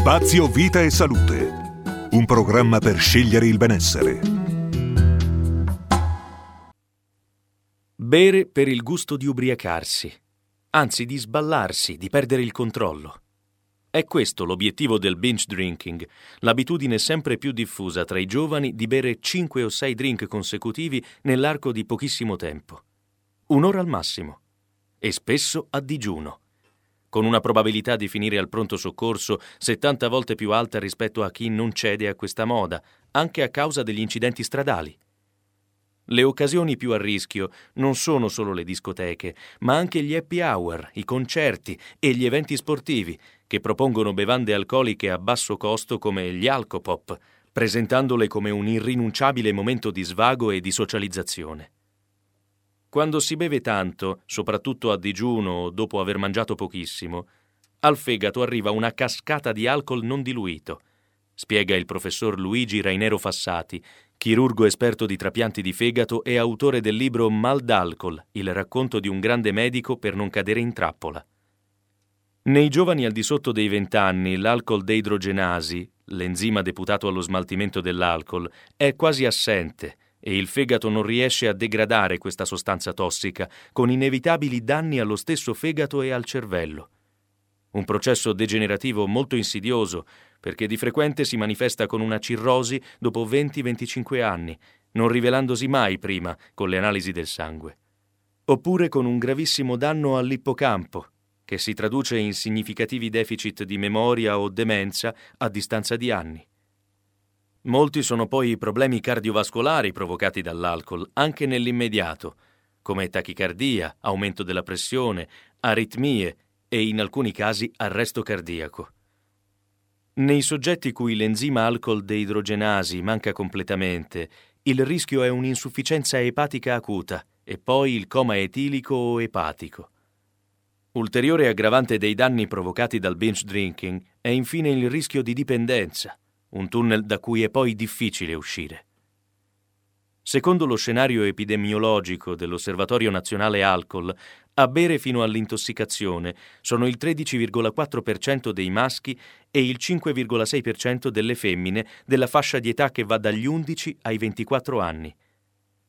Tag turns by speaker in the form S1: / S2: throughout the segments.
S1: Spazio Vita e Salute. Un programma per scegliere il benessere.
S2: Bere per il gusto di ubriacarsi, anzi di sballarsi, di perdere il controllo. È questo l'obiettivo del binge drinking, l'abitudine sempre più diffusa tra i giovani di bere 5 o 6 drink consecutivi nell'arco di pochissimo tempo. Un'ora al massimo. E spesso a digiuno con una probabilità di finire al pronto soccorso 70 volte più alta rispetto a chi non cede a questa moda, anche a causa degli incidenti stradali. Le occasioni più a rischio non sono solo le discoteche, ma anche gli happy hour, i concerti e gli eventi sportivi, che propongono bevande alcoliche a basso costo come gli alcopop, presentandole come un irrinunciabile momento di svago e di socializzazione. Quando si beve tanto, soprattutto a digiuno o dopo aver mangiato pochissimo, al fegato arriva una cascata di alcol non diluito, spiega il professor Luigi Rainero Fassati, chirurgo esperto di trapianti di fegato e autore del libro Mal d'alcol, il racconto di un grande medico per non cadere in trappola. Nei giovani al di sotto dei 20 anni l'alcol deidrogenasi, l'enzima deputato allo smaltimento dell'alcol, è quasi assente e il fegato non riesce a degradare questa sostanza tossica, con inevitabili danni allo stesso fegato e al cervello. Un processo degenerativo molto insidioso, perché di frequente si manifesta con una cirrosi dopo 20-25 anni, non rivelandosi mai prima con le analisi del sangue. Oppure con un gravissimo danno all'ippocampo, che si traduce in significativi deficit di memoria o demenza a distanza di anni. Molti sono poi i problemi cardiovascolari provocati dall'alcol, anche nell'immediato, come tachicardia, aumento della pressione, aritmie e in alcuni casi arresto cardiaco. Nei soggetti cui l'enzima alcol deidrogenasi manca completamente, il rischio è un'insufficienza epatica acuta e poi il coma etilico o epatico. Ulteriore aggravante dei danni provocati dal binge drinking è infine il rischio di dipendenza un tunnel da cui è poi difficile uscire. Secondo lo scenario epidemiologico dell'Osservatorio Nazionale Alcol, a bere fino all'intossicazione sono il 13,4% dei maschi e il 5,6% delle femmine della fascia di età che va dagli 11 ai 24 anni.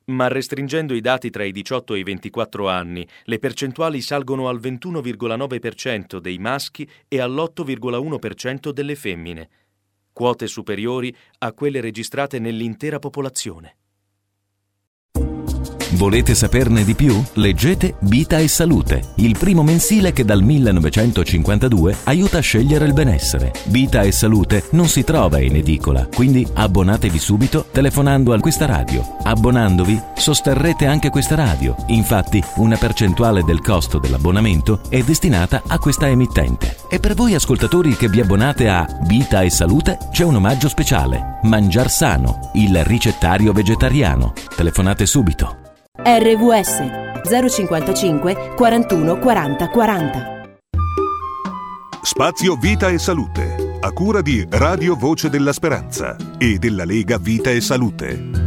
S2: Ma restringendo i dati tra i 18 e i 24 anni, le percentuali salgono al 21,9% dei maschi e all'8,1% delle femmine quote superiori a quelle registrate nell'intera popolazione.
S3: Volete saperne di più? Leggete Vita e Salute, il primo mensile che dal 1952 aiuta a scegliere il benessere. Vita e Salute non si trova in edicola, quindi abbonatevi subito telefonando a questa radio. Abbonandovi sosterrete anche questa radio. Infatti, una percentuale del costo dell'abbonamento è destinata a questa emittente. E per voi ascoltatori che vi abbonate a Vita e Salute c'è un omaggio speciale. Mangiar sano, il ricettario vegetariano. Telefonate subito.
S4: RVS 055 41 40 40.
S1: Spazio Vita e Salute, a cura di Radio Voce della Speranza e della Lega Vita e Salute.